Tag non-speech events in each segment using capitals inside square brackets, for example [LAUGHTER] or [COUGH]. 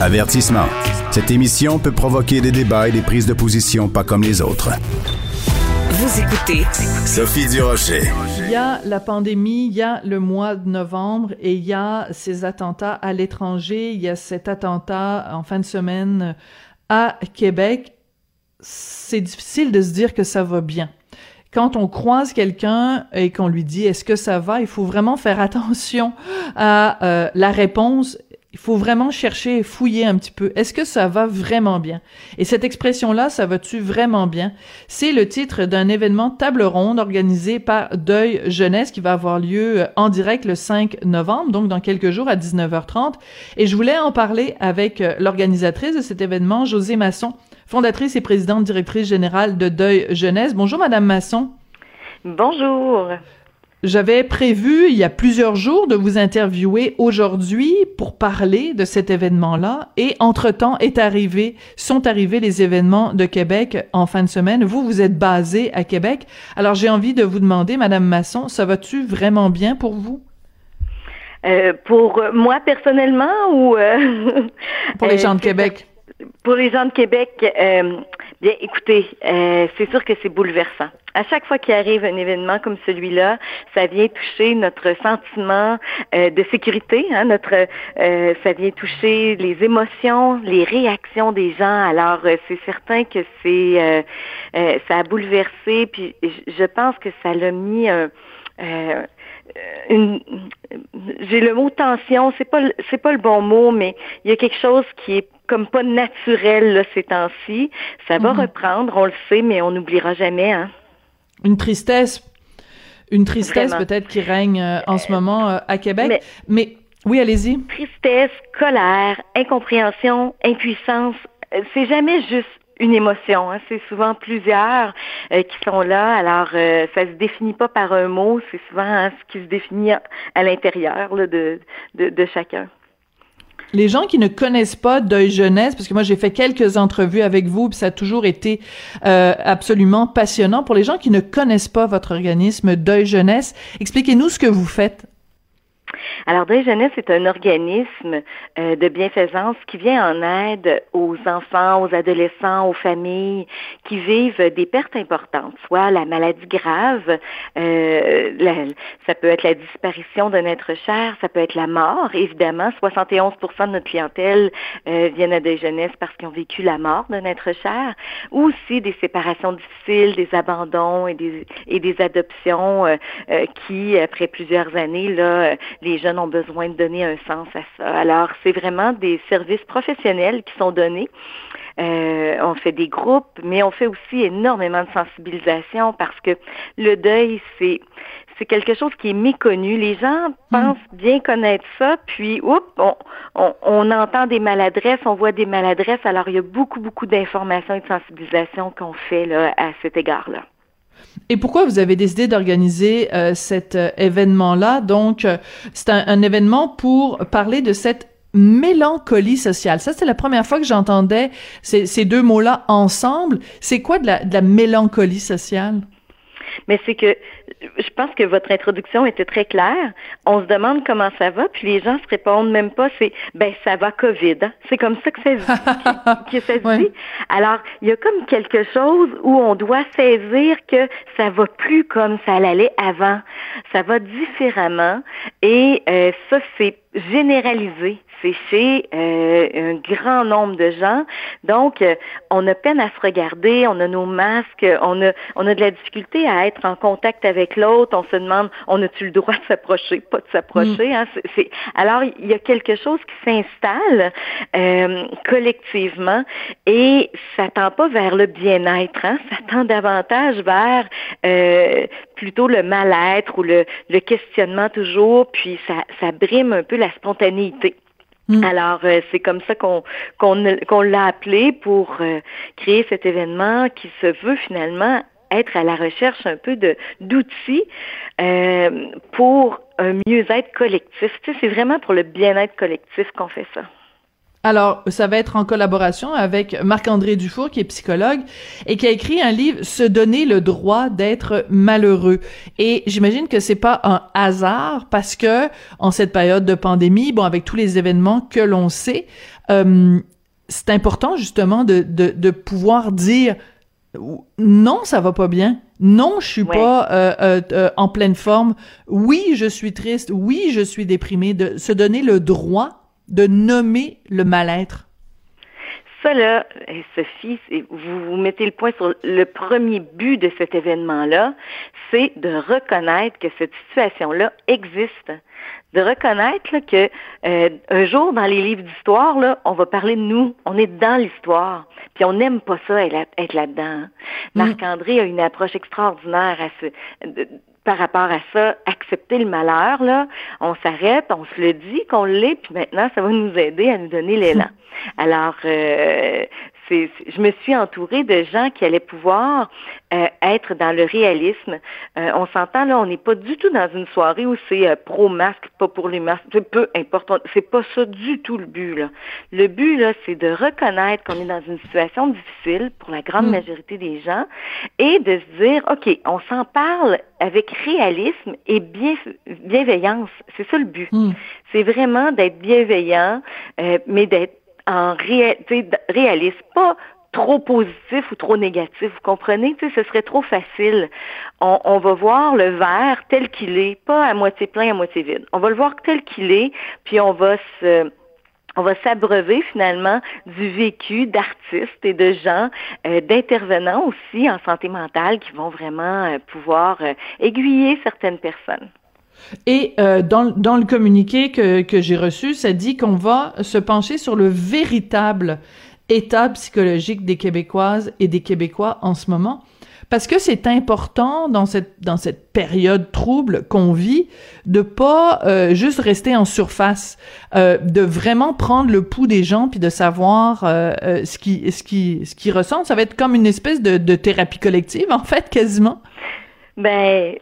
Avertissement. Cette émission peut provoquer des débats et des prises de position pas comme les autres. Vous écoutez Sophie Durocher. Il y a la pandémie, il y a le mois de novembre et il y a ces attentats à l'étranger. Il y a cet attentat en fin de semaine à Québec. C'est difficile de se dire que ça va bien quand on croise quelqu'un et qu'on lui dit est-ce que ça va, il faut vraiment faire attention à euh, la réponse. Il faut vraiment chercher et fouiller un petit peu. Est-ce que ça va vraiment bien? Et cette expression-là, ça va-tu vraiment bien? C'est le titre d'un événement table ronde organisé par Deuil Jeunesse qui va avoir lieu euh, en direct le 5 novembre, donc dans quelques jours à 19h30. Et je voulais en parler avec euh, l'organisatrice de cet événement, José Masson fondatrice et présidente directrice générale de Deuil Jeunesse. Bonjour, Madame Masson. Bonjour. J'avais prévu il y a plusieurs jours de vous interviewer aujourd'hui pour parler de cet événement-là et entre-temps est arrivé, sont arrivés les événements de Québec en fin de semaine. Vous, vous êtes basé à Québec. Alors j'ai envie de vous demander, Madame Masson, ça va-tu vraiment bien pour vous? Euh, pour moi personnellement ou euh, pour les gens de [LAUGHS] Québec? Pour les gens de Québec, euh, bien, écoutez, euh, c'est sûr que c'est bouleversant. À chaque fois qu'il arrive un événement comme celui-là, ça vient toucher notre sentiment euh, de sécurité, hein, notre, ça vient toucher les émotions, les réactions des gens. Alors, c'est certain que c'est, ça a bouleversé. Puis, je pense que ça l'a mis j'ai le mot tension, c'est pas c'est pas le bon mot, mais il y a quelque chose qui est comme pas naturel là, ces temps-ci. Ça va mhm. reprendre, on le sait, mais on n'oubliera jamais. Hein. Une tristesse, une tristesse peut-être qui règne euh, en ce moment euh, à Québec. Mais, oui, allez-y. Tristesse, colère, incompréhension, impuissance. Euh, c'est jamais juste une émotion. Hein. C'est souvent plusieurs qui sont là. Alors, ça se définit pas par un mot. C'est souvent hein, ce qui se définit à l'intérieur de, de, de chacun les gens qui ne connaissent pas Deuil Jeunesse, parce que moi j'ai fait quelques entrevues avec vous, puis ça a toujours été euh, absolument passionnant. Pour les gens qui ne connaissent pas votre organisme Deuil Jeunesse, expliquez-nous ce que vous faites. Alors, Deuil Jeunesse est un organisme euh, de bienfaisance qui vient en aide aux enfants, aux adolescents, aux familles qui vivent des pertes importantes, soit la maladie grave, euh, ça peut être la disparition d'un être cher, ça peut être la mort. Évidemment, 71% de notre clientèle euh, viennent à Deuil parce qu'ils ont vécu la mort d'un être cher, ou aussi des séparations difficiles, des abandons et des, et des adoptions qui, après plusieurs années, là, les jeunes ont besoin de donner un sens à ça. Alors, c'est vraiment des services professionnels qui sont donnés. Euh, on fait des groupes, mais on fait aussi énormément de sensibilisation parce que le deuil, c'est c'est quelque chose qui est méconnu. Les gens hmm. pensent bien connaître ça, puis oups, on, on, on, entend des maladresses, on voit des maladresses. Alors, il y a beaucoup, beaucoup d'informations et de sensibilisation qu'on fait là, à cet égard-là. Et pourquoi vous avez décidé d'organiser euh, cet euh, événement-là? Donc, euh, c'est un, événement pour parler de cette mélancolie sociale. Ça, c'est la première fois que j'entendais ces, deux mots-là ensemble. C'est quoi de la, de la mélancolie sociale? Mais c'est que je pense que votre introduction était très claire. On se demande comment ça va, puis les gens se répondent même pas, c'est ben ça va COVID. Hein. C'est comme ça que ça se dit. [LAUGHS] Alors, il y a comme quelque chose où on doit saisir que ça va plus comme ça allait avant. Ça va différemment. Et euh, ça, c'est généralisé c'est chez euh, un grand nombre de gens. Donc, euh, on a peine à se regarder, on a nos masques, on a, on a de la difficulté à être en contact avec l'autre. On se demande, on a-tu le droit de s'approcher, pas de s'approcher. Mm. Hein? C'est, alors, il y a quelque chose qui s'installe euh, collectivement et ça tend pas vers le bien-être. Hein? Ça tend davantage vers plutôt le mal-être ou le, le questionnement toujours, puis ça, ça brime un peu la spontanéité. Mm. Alors, euh, c'est comme ça qu'on qu'on l'a appelé pour euh, créer cet événement qui se veut finalement être à la recherche un peu d'outils euh, pour un mieux-être collectif. Tu sais, c'est vraiment pour le bien-être collectif qu'on fait ça. Alors, ça va être en collaboration avec Marc-André Dufour, qui est psychologue, et qui a écrit un livre, Se donner le droit d'être malheureux. Et j'imagine que c'est pas un hasard, parce que, en cette période de pandémie, bon, avec tous les événements que l'on sait, euh, c'est important, justement, de, de, de pouvoir dire, non, ça va pas bien. Non, je suis pas euh, euh, euh, en pleine forme. Oui, je suis triste. Oui, je suis déprimée. De se donner le droit de nommer le mal-être? Ça, là, eh, Sophie, vous, vous mettez le point sur le premier but de cet événement-là, c'est de reconnaître que cette situation-là existe. De reconnaître que euh, un jour, dans les livres d'histoire, là, on va parler de nous. On est dans l'histoire. Puis on n'aime pas ça, être là-dedans. Hein. Mm. Marc-André a une approche extraordinaire à ce, par rapport à ça, accepter le malheur, là, on s'arrête, on se le dit qu'on l'est, puis maintenant, ça va nous aider à nous donner l'élan. [LAUGHS] Alors, euh, je me suis entourée de gens qui allaient pouvoir euh, être dans le réalisme. Euh, on s'entend là, on n'est pas du tout dans une soirée où c'est euh, pro masque, pas pour les masques, peu importe. C'est pas ça du tout le but là. Le but là, c'est de reconnaître qu'on est dans une situation difficile pour la grande mm. majorité des gens et de se dire, ok, on s'en parle avec réalisme et bien, bienveillance. C'est ça le but. Mm. C'est vraiment d'être bienveillant, mais d'être en réaliste, pas trop positif ou trop négatif. Vous comprenez? ce serait trop facile. On, on va voir le verre tel qu'il est, pas à moitié plein, à moitié vide. On va le voir tel qu'il est, puis on va se on va s'abreuver finalement du vécu d'artistes et de gens, euh, d'intervenants aussi en santé mentale qui vont vraiment euh, pouvoir euh, aiguiller certaines personnes. Et euh, dans, dans le communiqué que, que j'ai reçu, ça dit qu'on va se pencher sur le véritable état psychologique des Québécoises et des Québécois en ce moment. Parce que c'est important dans cette dans cette période trouble qu'on vit de pas euh, juste rester en surface, euh, de vraiment prendre le pouls des gens puis de savoir euh, euh ce qui ce qui ce qui ressentent. Ça va être comme une espèce de, de thérapie collective en fait quasiment. Ben,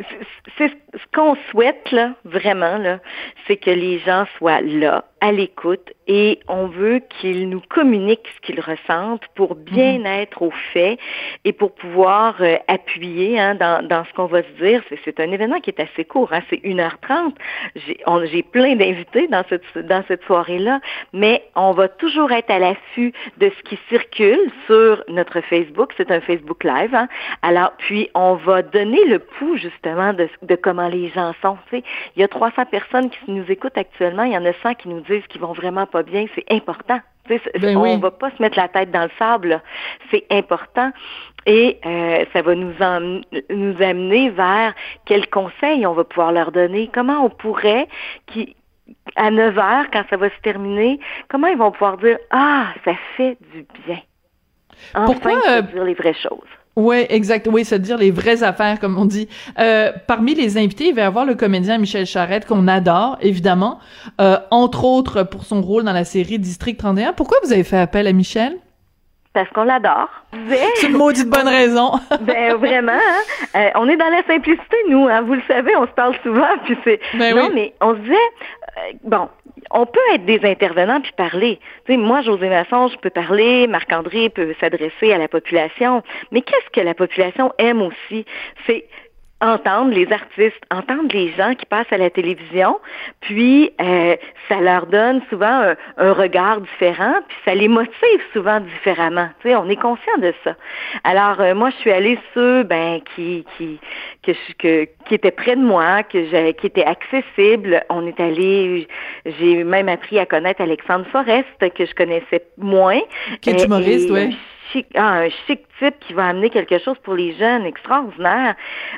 c'est ce qu'on souhaite là, vraiment là, c'est que les gens soient là, à l'écoute et on veut qu'ils nous communiquent ce qu'ils ressentent pour bien mhm. être au fait et pour pouvoir euh, appuyer hein, dans, dans ce qu'on va se dire. C'est un événement qui est assez court, hein, c'est 1h30. J'ai plein d'invités dans cette, dans cette soirée-là, mais on va toujours être à l'affût de ce qui circule sur notre Facebook. C'est un Facebook Live. Hein. Alors, puis on va donner le pouls justement de, de comment les gens sont. Il y a 300 personnes qui nous écoutent actuellement, il y en a 100 qui nous disent qu'ils vont vraiment pas bien. C'est important. Ben on va pas se mettre la tête dans le sable. C'est important. Et euh, ça va nous, nous amener vers quels conseils on va pouvoir leur donner, comment on pourrait, qui, à 9 heures, quand ça va se terminer, comment ils vont pouvoir dire Ah, ça fait du bien. Enfin, Pourquoi, euh, dire les vraies choses. Oui, exact. Oui, c'est dire les vraies affaires, comme on dit. Euh, parmi les invités, il va y avoir le comédien Michel Charette, qu'on adore, évidemment, euh, entre autres pour son rôle dans la série District 31. Pourquoi vous avez fait appel à Michel? Parce qu'on l'adore. C'est une maudite bonne raison. [LAUGHS] ben vraiment. Hein? Euh, on est dans la simplicité, nous. Hein? Vous le savez, on se parle souvent. Puis c'est. Ben non, mais on se disait, bon, on peut être des intervenants puis parler. Tu sais, moi, José Masson, je peux parler, Marc-André peut s'adresser à la population. Mais qu'est-ce que la population aime aussi? C'est entendre les artistes, entendre les gens qui passent à la télévision, puis euh, ça leur donne souvent un, regard différent, puis ça les motive souvent différemment. Tu sais, on est conscient de ça. Alors euh, moi, je suis allée sur ben qui qui que, que qui était près de moi, que j'ai, qui était accessible. On est allé, j'ai même appris à connaître Alexandre Forest que je connaissais moins. Qui est humoriste, oui ah, un chic type qui va amener quelque chose pour les jeunes extraordinaire.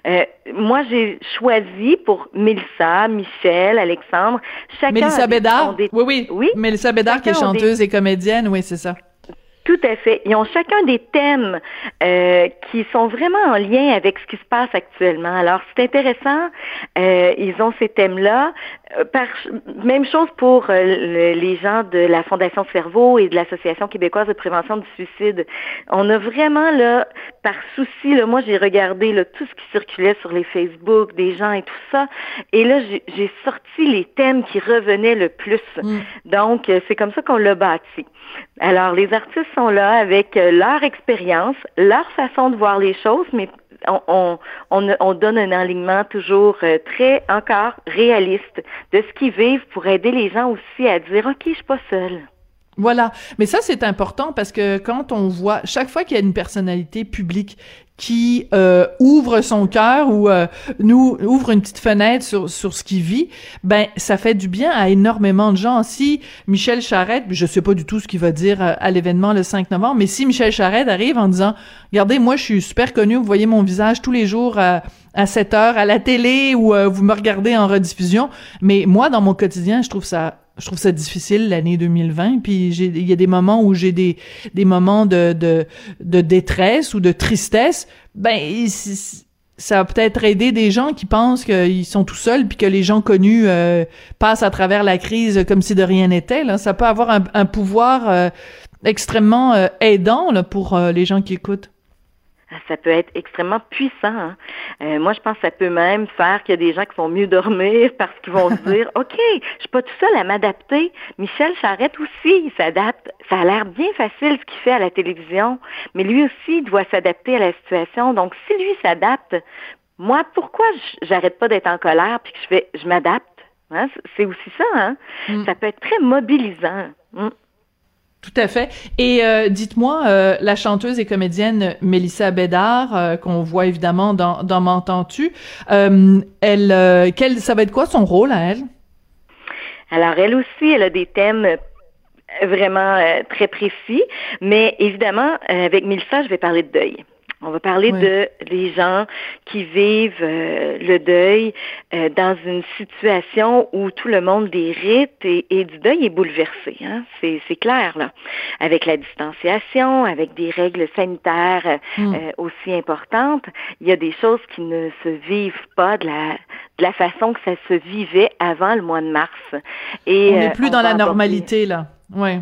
Euh, moi, j'ai choisi pour Mélissa, Michel, Alexandre, chacun. Mélissa Bédard? Oui, oui. Oui? Mélissa Bédard qui est chanteuse et comédienne, oui, c'est ça. Tout à fait. Ils ont chacun des thèmes euh, qui sont vraiment en lien avec ce qui se passe actuellement. Alors, c'est intéressant. Euh, ils ont ces thèmes-là. Euh, par, même chose pour les gens de la Fondation Cerveau et de l'Association québécoise de prévention du suicide. On a vraiment, là, par souci, là, moi, j'ai regardé là, tout ce qui circulait sur les Facebook des gens et tout ça. Et là, j'ai sorti les thèmes qui revenaient le plus. Mm. Donc, c'est comme ça qu'on l'a bâti. Alors, les artistes sont là avec euh, leur expérience, leur façon de voir les choses, mais on, on, on donne un alignement toujours euh, très encore réaliste de ce qu'ils vivent pour aider les gens aussi à dire OK, je suis pas seule. Voilà. Mais ça, c'est important parce que quand on voit, chaque fois qu'il y a une personnalité publique qui euh, ouvre son cœur ou euh, nous ouvre une petite fenêtre sur, sur ce qu'il vit, ben ça fait du bien à énormément de gens. Si Michel Charette, je sais pas du tout ce qu'il va dire euh, à, l'événement le 5 novembre, mais si Michel Charette arrive en disant "Regardez, moi je suis super connu, vous voyez mon visage tous les jours à, à 7 heures à la télé ou vous me regardez en rediffusion", mais moi dans mon quotidien, je trouve ça je trouve ça difficile l'année 2020 puis il y a des moments où j'ai des des moments de, de de détresse ou de tristesse. Ben ça va peut-être aider des gens qui pensent qu'ils sont tout seuls puis que les gens connus euh, passent à travers la crise comme si de rien n'était ça peut avoir un, un pouvoir euh, extrêmement euh, aidant là, pour les gens qui écoutent ça peut être extrêmement puissant. Hein. Euh, moi, je pense que ça peut même faire qu'il y a des gens qui vont mieux dormir [LAUGHS] parce qu'ils vont se dire, OK, je suis pas tout seul à m'adapter. Michel Charette aussi, il s'adapte. Ça a l'air bien facile ce qu'il fait à la télévision, mais lui aussi il doit s'adapter à la situation. Donc, si lui s'adapte, moi, pourquoi j'arrête pas d'être en colère puis que je fais, je m'adapte? Hein? C'est aussi ça, hein? Mm. Ça peut être très mobilisant. Mm. Tout à fait. Et euh, dites-moi, euh, la chanteuse et comédienne Mélissa Bédard, euh, qu'on voit évidemment dans, dans M'entends-tu, elle, quel, ça va être quoi son rôle à elle? Alors, elle aussi, elle a des thèmes vraiment très précis, mais évidemment, avec Mélissa, je vais parler de deuil. On va parler de les gens qui vivent euh, le deuil euh, dans une situation où tout le monde des rites et, du deuil est bouleversé. Hein? C'est clair, là. Avec la distanciation, avec des règles sanitaires hmm. euh, aussi importantes, il y a des choses qui ne se vivent pas de la, de la façon que ça se vivait avant le mois de mars. Et, on n'est plus dans la normalité, là. Ouais.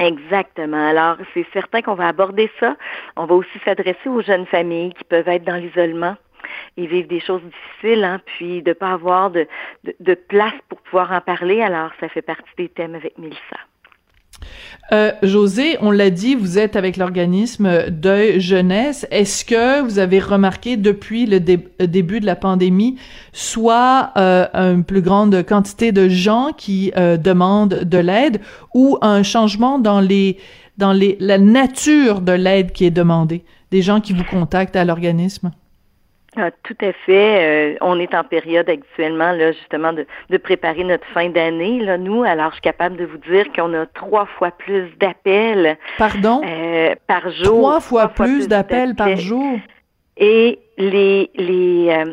Exactement. Alors, c'est certain qu'on va aborder ça. On va aussi s'adresser aux jeunes familles qui peuvent être dans l'isolement. Ils vivent des choses difficiles, hein, puis de ne pas avoir de, de, place pour pouvoir en parler. Alors, ça fait partie des thèmes avec Mélissa. Euh, José, on l'a dit, vous êtes avec l'organisme Deuil Jeunesse. Est-ce que vous avez remarqué depuis le début de la pandémie, soit euh, une plus grande quantité de gens qui euh, demandent de l'aide, ou un changement dans les dans les la nature de l'aide qui est demandée, des gens qui vous contactent à l'organisme? Ah, tout à fait. Euh, on est en période actuellement, là, justement, de, de préparer notre fin d'année. Là, nous, alors, je suis capable de vous dire qu'on a trois fois plus d'appels. Pardon? Euh, par jour. Trois fois, plus, d'appels par jour? Et les, les, euh,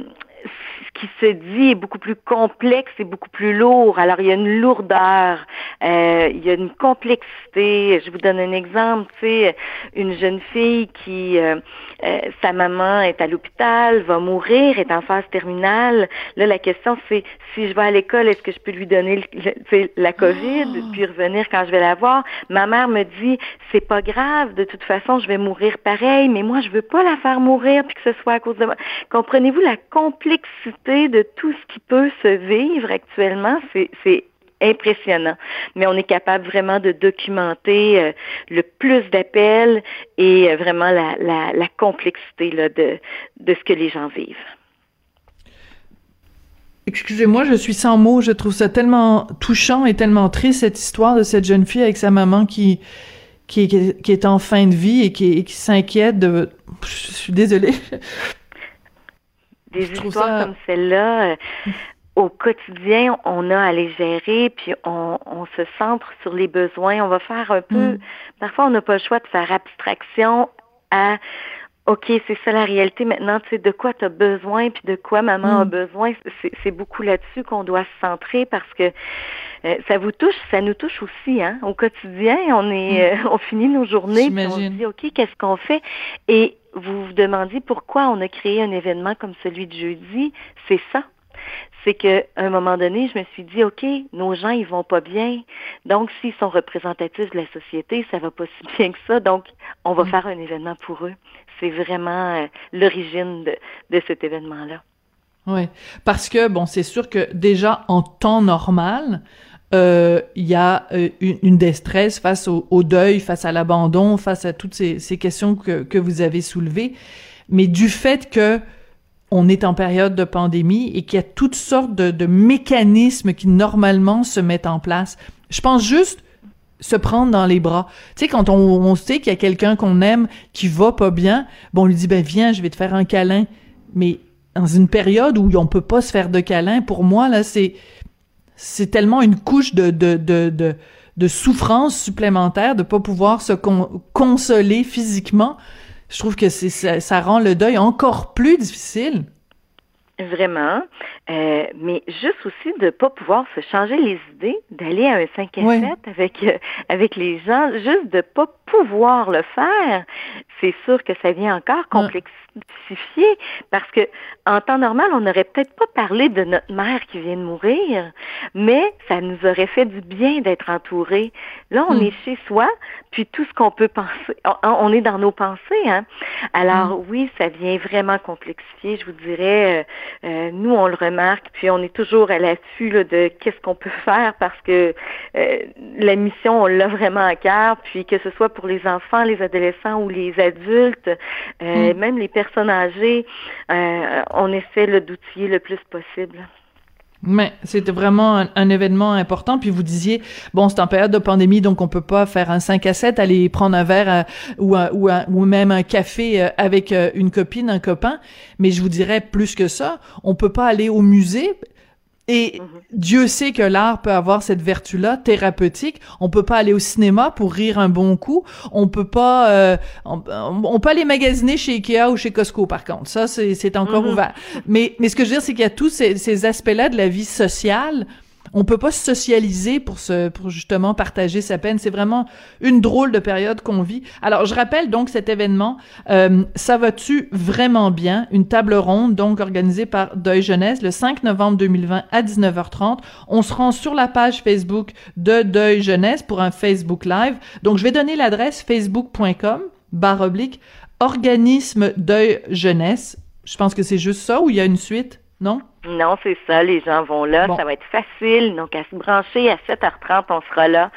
qui se dit est beaucoup plus complexe et beaucoup plus lourd. Alors, il y a une lourdeur, euh, il y a une complexité. Je vous donne un exemple, tu sais, une jeune fille qui, euh, euh, sa maman est à l'hôpital, va mourir, est en phase terminale. Là, la question, c'est si je vais à l'école, est-ce que je peux lui donner la COVID, oh. puis revenir quand je vais la voir? Ma mère me dit, c'est pas grave, de toute façon, je vais mourir pareil, mais moi, je veux pas la faire mourir, puis que ce soit à cause de moi. Comprenez-vous la complexité de tout ce qui peut se vivre actuellement, c'est impressionnant. Mais on est capable vraiment de documenter euh, le plus d'appels et euh, vraiment la, complexité de, ce que les gens vivent. Excusez-moi, je suis sans mots. Je trouve ça tellement touchant et tellement triste, cette histoire de cette jeune fille avec sa maman qui, qui, est en fin de vie et qui, qui s'inquiète de... Je suis désolée des histoires comme celle-là, euh, au quotidien, on a à les gérer, puis on, se centre sur les besoins. On va faire un peu. Mm. Parfois, on n'a pas le choix de faire abstraction à OK, c'est ça la réalité maintenant, tu sais, de quoi tu as besoin, puis de quoi maman a Mm. besoin. C'est beaucoup là-dessus qu'on doit se centrer parce que euh, ça vous touche, ça nous touche aussi, hein. Au quotidien, on est, euh, on finit nos journées, puis on se dit, OK, qu'est-ce qu'on fait? Et vous vous demandiez pourquoi on a créé un événement comme celui de jeudi. C'est ça? C'est que à un moment donné, je me suis dit, OK, nos gens, ils vont pas bien. Donc, s'ils sont représentatifs de la société, ça va pas si [LAUGHS] bien que ça. Donc, on va Mm. faire un événement pour eux. C'est vraiment euh, l'origine de, de cet événement-là. Oui, parce que bon, c'est sûr que déjà en temps normal, euh, il y a euh, une, une détresse face au, au deuil, face à l'abandon, face à toutes ces, ces questions que, que vous avez soulevées. Mais du fait que on est en période de pandémie et qu'il y a toutes sortes de, mécanismes qui normalement se mettent en place, je pense juste se prendre dans les bras. Tu sais, quand on, sait qu'il y a quelqu'un qu'on aime qui va pas bien, bon, on lui dit, ben viens, je vais te faire un câlin. Mais dans une période où on peut pas se faire de câlin, pour moi, là, c'est c'est tellement une couche de, de, de, souffrance supplémentaire de pas pouvoir se con- consoler physiquement. Je trouve que ça, ça rend le deuil encore plus difficile. Vraiment. Euh, mais juste aussi de pas pouvoir se changer les idées, d'aller à un 5 à Ouais. 7 avec, euh, avec les gens, juste de pas pouvoir le faire, c'est sûr que ça vient encore complexifier parce que en temps normal, on n'aurait peut-être pas parlé de notre mère qui vient de mourir, mais ça nous aurait fait du bien d'être entourés. Là, on Hmm. est chez soi, puis tout ce qu'on peut penser, on, on est dans nos pensées, hein. Alors oui, ça vient vraiment complexifier, je vous dirais. euh, euh, nous, on le remarque, puis on est toujours à l'affût de qu'est-ce qu'on peut [LAUGHS] faire parce que euh, la mission, on l'a vraiment à cœur, puis que ce soit pour les enfants, les adolescents ou les adultes, euh, Mm. même les personnes âgées, euh, on essaie d'outiller le plus possible. Mais c'était vraiment un, événement important. Puis vous disiez, bon, c'est en période de pandémie, donc on peut pas faire un 5 à 7, aller prendre un verre euh, ou, ou même un café euh, avec euh, une copine, un copain. Mais je vous dirais plus que ça, on peut pas aller au musée. Et Dieu sait que l'art peut avoir cette vertu-là, thérapeutique. On peut pas aller au cinéma pour rire un bon coup. On peut pas, euh, on, on peut aller magasiner chez Ikea ou chez Costco, par contre. Ça, c'est encore Mhm. ouvert. Mais, mais ce que je veux dire, c'est qu'il y a tous ces, ces aspects-là de la vie sociale. On peut pas se socialiser pour se, pour justement partager sa peine. C'est vraiment une drôle de période qu'on vit. Alors, je rappelle donc cet événement. Euh, ça va-tu vraiment bien? Une table ronde, donc organisée par Deuil Jeunesse le 5 novembre 2020 à 19h30. On se rend sur la page Facebook de Deuil Jeunesse pour un Facebook Live. Donc, je vais donner l'adresse facebook.com barre oblique organisme Deuil Jeunesse. Je pense que c'est juste ça ou il y a une suite? Non? Non, c'est ça, les gens vont là, Bon. ça va être facile, donc à se brancher à 7h30, on sera là.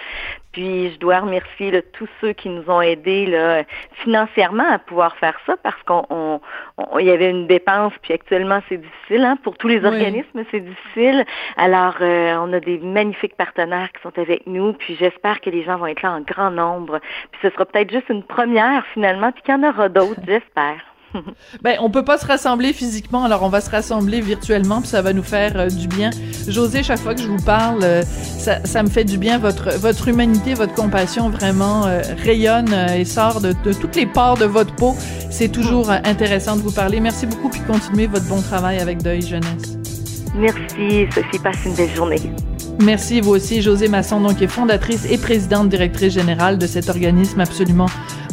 Puis je dois remercier là, tous ceux qui nous ont aidés là, financièrement à pouvoir faire ça parce qu'on on- on- y avait une dépense, puis actuellement c'est difficile, hein, pour tous les Oui. organismes c'est difficile. Alors euh, on a des magnifiques partenaires qui sont avec nous, puis j'espère que les gens vont être là en grand nombre. Puis ce sera peut-être juste une première finalement, puis qu'il y en aura d'autres, [LAUGHS] j'espère. [LAUGHS] Ben, on peut pas se rassembler physiquement, alors on va se rassembler virtuellement, puis ça va nous faire euh, du bien. José, chaque fois que je vous parle, euh, ça, ça me fait du bien. Votre votre humanité, votre compassion vraiment euh, rayonne et sort de, de toutes les pores de votre peau. C'est toujours intéressant de vous parler. Merci beaucoup, puis continuez votre bon travail avec Deuil Jeunesse. Merci Sophie, passe une belle journée. Merci, vous aussi, José Masson, donc, qui est fondatrice et présidente directrice générale de cet organisme absolument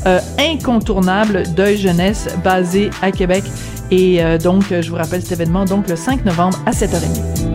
euh, incontournable, Deuil Jeunesse, basé à Québec. Et euh, donc, je vous rappelle cet événement, donc, le 5 novembre à 7h30.